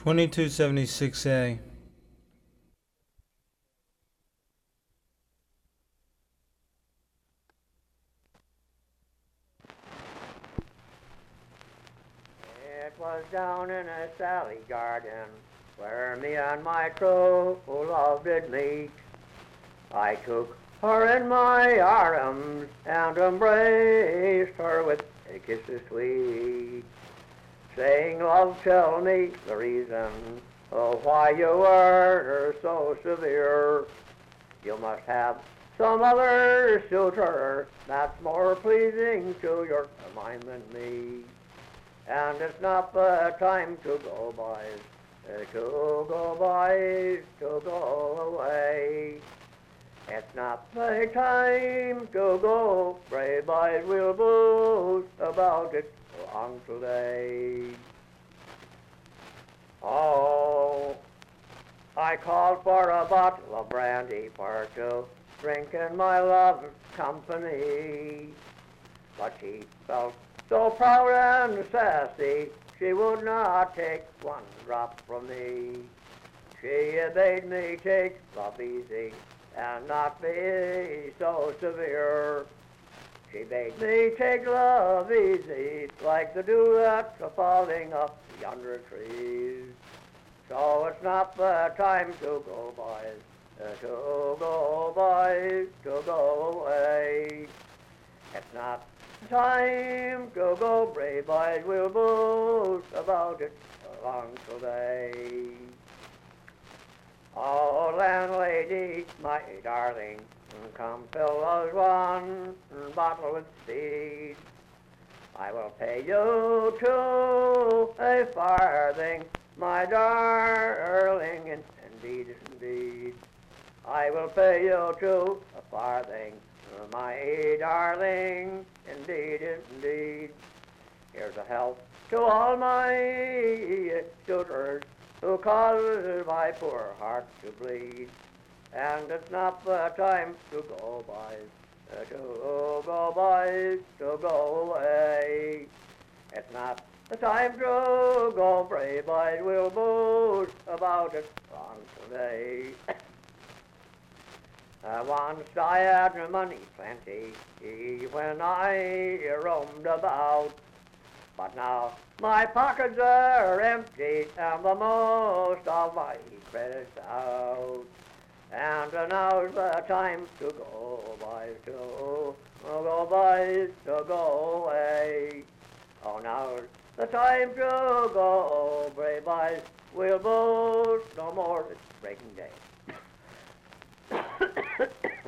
2276A. It was down in a Sally garden where me and my true love did meet. I took her in my arms and embraced her with a kiss so sweet, saying, Love, tell me the reason oh, why you were so severe. You must have some other suitor that's more pleasing to your mind than me. And it's not the time to go, boys, to go, boys, to go away. It's not the time to go, brave boys will boast about it long today. Oh, I called for a bottle of brandy for to drink in my love's company. But she felt so proud and sassy, she would not take one drop from me. She bade me take love easy and not be so severe. She bade me take love easy, like the dew that's falling up yonder trees. So it's not the time to go, boys, uh, to go, boys, to go away. It's not time to go, brave boys, we'll boast about it along today. Oh, landlady, my darling, come fill us one bottle with speed. I will pay you two a farthing, my darling, indeed, indeed. I will pay you two a farthing, my darling, indeed, indeed. Here's a health to all my suitors who cause my poor heart to bleed. And it's not the time to go by, to go by, to go away. It's not the time to go brave boys, we'll boast about it on today. Uh, once I had money plenty when I roamed about, but now my pockets are empty and the most of my credit's out. And now's the time to go, boys, to go, boys, to go away. Oh, now's the time to go, brave boys, we'll boast no more, it's breaking day.